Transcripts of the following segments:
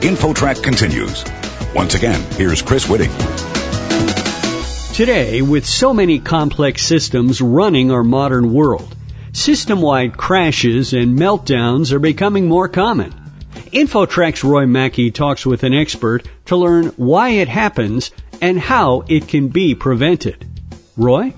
InfoTrack continues. Once again, here's Chris Whitting. Today, with so many complex systems running our modern world, system-wide crashes and meltdowns are becoming more common. InfoTrack's Roy Mackey talks with an expert to learn why it happens and how it can be prevented. Roy?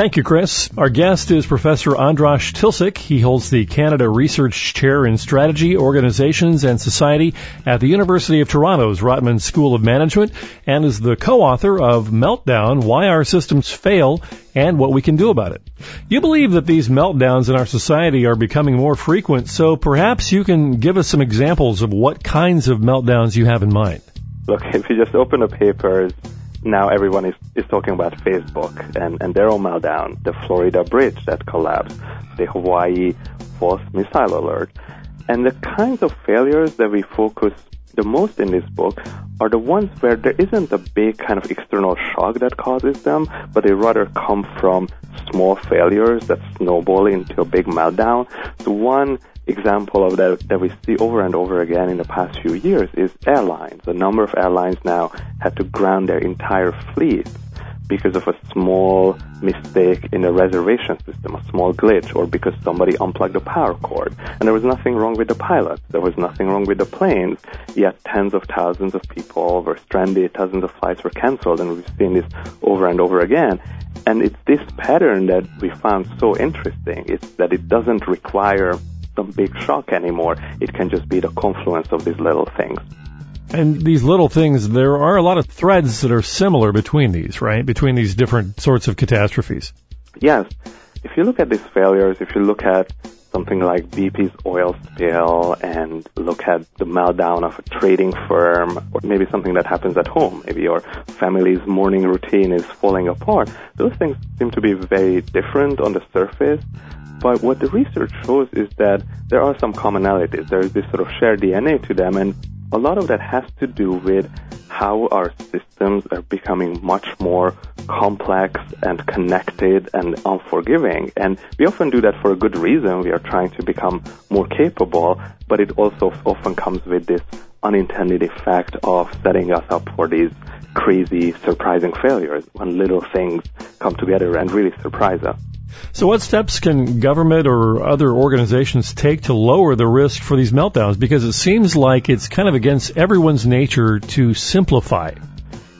Thank you, Chris. Our guest is Professor Andras Tilcsik. He holds the Canada Research Chair in Strategy, Organizations and Society at the University of Toronto's Rotman School of Management and is the co-author of Meltdown, Why Our Systems Fail and What We Can Do About It. You believe that these meltdowns in our society are becoming more frequent, so perhaps you can give us some examples of what kinds of meltdowns you have in mind. Look, if you just open a papers, now everyone is, is talking about Facebook and, and their own meltdown, the Florida bridge that collapsed, the Hawaii false missile alert. And the kinds of failures that we focus the most in this book are the ones where there isn't a big kind of external shock that causes them, but they rather come from small failures that snowball into a big meltdown. So one example of that that we see over and over again in the past few years is airlines. A number of airlines now had to ground their entire fleets because of a small mistake in the reservation system, a small glitch, or because somebody unplugged the power cord. And there was nothing wrong with the pilots. There was nothing wrong with the planes. Yet tens of thousands of people were stranded, thousands of flights were canceled, and we've seen this over and over again. And it's this pattern that we found so interesting. It's that it doesn't require some big shock anymore. It can just be the confluence of these little things. And these little things, there are a lot of threads that are similar between these, right? Between these different sorts of catastrophes. Yes. If you look at these failures, if you look at something like BP's oil spill and look at the meltdown of a trading firm or maybe something that happens at home. Maybe your family's morning routine is falling apart. Those things seem to be very different on the surface, but what the research shows is that there are some commonalities. There is this sort of shared DNA to them, and a lot of that has to do with how our systems are becoming much more complex and connected and unforgiving. And we often do that for a good reason. We are trying to become more capable, but it also often comes with this unintended effect of setting us up for these crazy, surprising failures when little things come together and really surprise us. So, what steps can government or other organizations take to lower the risk for these meltdowns? Because it seems like it's kind of against everyone's nature to simplify.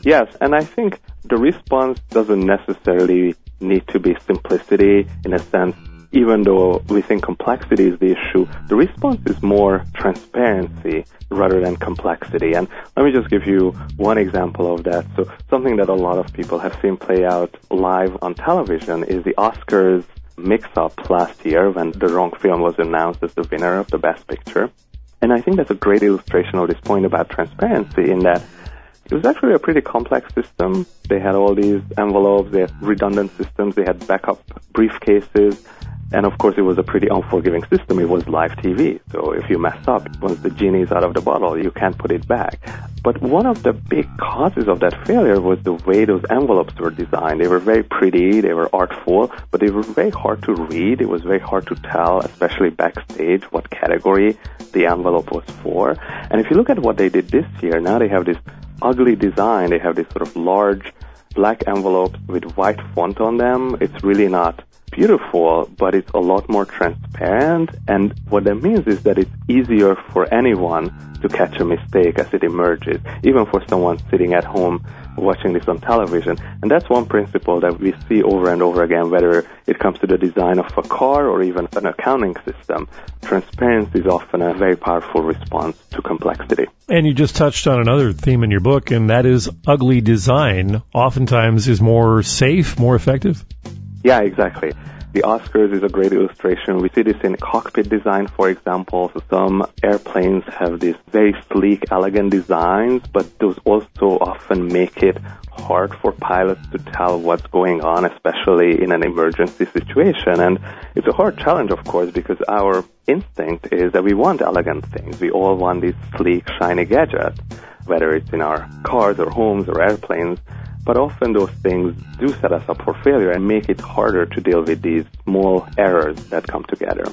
Yes, and I think the response doesn't necessarily need to be simplicity in a sense even though we think complexity is the issue, the response is more transparency rather than complexity. And let me just give you one example of that. So something that a lot of people have seen play out live on television is the Oscars mix-up last year when the wrong film was announced as the winner of the Best Picture. And I think that's a great illustration of this point about transparency in that it was actually a pretty complex system. They had all these envelopes, they had redundant systems, they had backup briefcases, and of course, it was a pretty unforgiving system. It was live TV. So if you mess up, once the genie is out of the bottle, you can't put it back. But one of the big causes of that failure was the way those envelopes were designed. They were very pretty, they were artful, but they were very hard to read. It was very hard to tell, especially backstage, what category the envelope was for. And if you look at what they did this year, now they have this ugly design. They have this sort of large black envelopes with white font on them. It's really not beautiful, but it's a lot more transparent. And what that means is that it's easier for anyone to catch a mistake as it emerges, even for someone sitting at home watching this on television. And that's one principle that we see over and over again, whether it comes to the design of a car or even an accounting system. Transparency is often a very powerful response to complexity. And you just touched on another theme in your book, and that is ugly design oftentimes is more safe, more effective. Yeah, exactly. The Oscars is a great illustration. We see this in cockpit design, for example. So some airplanes have these very sleek, elegant designs, but those also often make it hard for pilots to tell what's going on, especially in an emergency situation. And it's a hard challenge, of course, because our instinct is that we want elegant things. We all want these sleek, shiny gadgets, whether it's in our cars or homes or airplanes. But often those things do set us up for failure and make it harder to deal with these small errors that come together.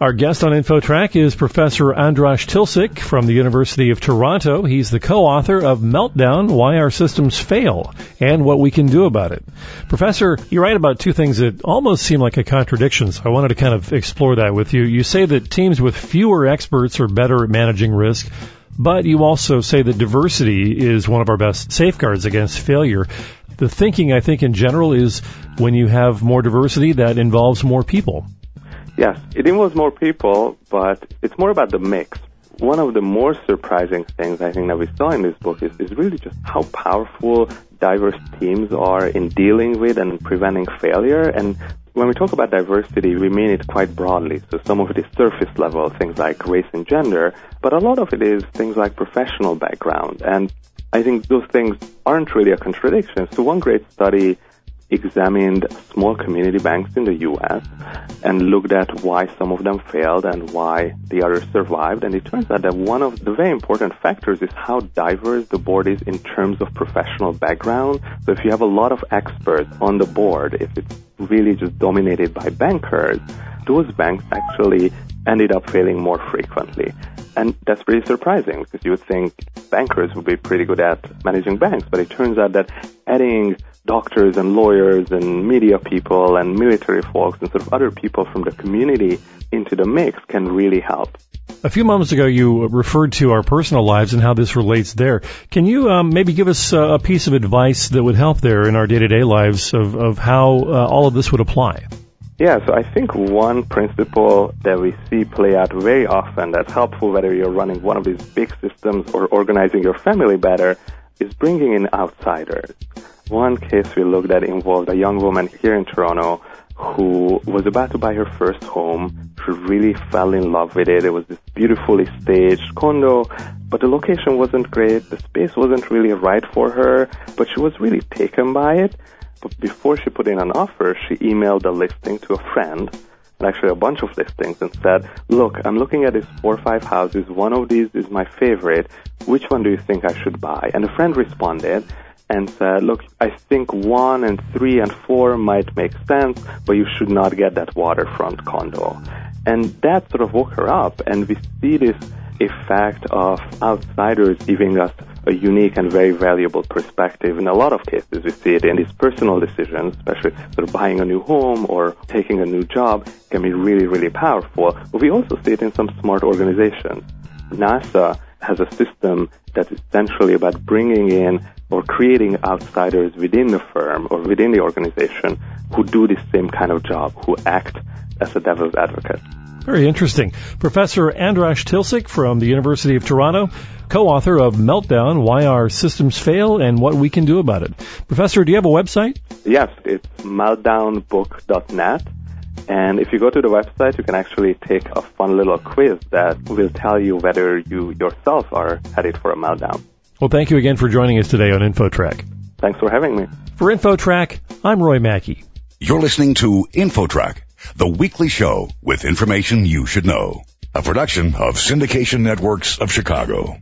Our guest on InfoTrack is Professor Andras Tilcsik from the University of Toronto. He's the co-author of Meltdown, Why Our Systems Fail and What We Can Do About It. Professor, you write about two things that almost seem like a contradiction, so I wanted to kind of explore that with you. You say that teams with fewer experts are better at managing risk, but you also say that diversity is one of our best safeguards against failure. The thinking, I think, in general is when you have more diversity, that involves more people. Yes, it involves more people, but it's more about the mix. One of the more surprising things I think that we saw in this book is, is really just how powerful diverse teams are in dealing with and preventing failure. And when we talk about diversity, we mean it quite broadly. So some of it is surface level, things like race and gender, but a lot of it is things like professional background. And I think those things aren't really a contradiction. So one great study examined small community banks in the US and looked at why some of them failed and why the others survived. And it turns out that one of the very important factors is how diverse the board is in terms of professional background. So if you have a lot of experts on the board, if it's really just dominated by bankers, those banks actually ended up failing more frequently. And that's pretty surprising because you would think bankers would be pretty good at managing banks, but it turns out that adding doctors and lawyers and media people and military folks and sort of other people from the community into the mix can really help. A few moments ago, you referred to our personal lives and how this relates there. Can you um, maybe give us a piece of advice that would help there in our day-to-day lives of, of how uh, all of this would apply? Yeah, so I think one principle that we see play out very often that's helpful whether you're running one of these big systems or organizing your family better is bringing in outsiders. One case we looked at involved a young woman here in Toronto who was about to buy her first home. She really fell in love with it. It was this beautifully staged condo, but the location wasn't great. The space wasn't really right for her, but she was really taken by it. But before she put in an offer, she emailed a listing to a friend and actually a bunch of listings and said, look, I'm looking at these four or five houses. One of these is my favorite. Which one do you think I should buy? And the friend responded and said, look, I think one and three and four might make sense, but you should not get that waterfront condo. And that sort of woke her up, and we see this effect of outsiders giving us a unique and very valuable perspective. In a lot of cases, we see it in these personal decisions, especially sort of buying a new home or taking a new job can be really, really powerful. But we also see it in some smart organizations. NASA has a system that's essentially about bringing in or creating outsiders within the firm or within the organization who do the same kind of job, who act as a devil's advocate. Very interesting. Professor Andras Tilcsik from the University of Toronto, co-author of Meltdown, Why Our Systems Fail and What We Can Do About It. Professor, do you have a website? Yes, it's meltdownbook.net. And if you go to the website, you can actually take a fun little quiz that will tell you whether you yourself are headed for a meltdown. Well, thank you again for joining us today on InfoTrack. Thanks for having me. For InfoTrack, I'm Roy Mackey. You're listening to InfoTrack, the weekly show with information you should know. A production of Syndication Networks of Chicago.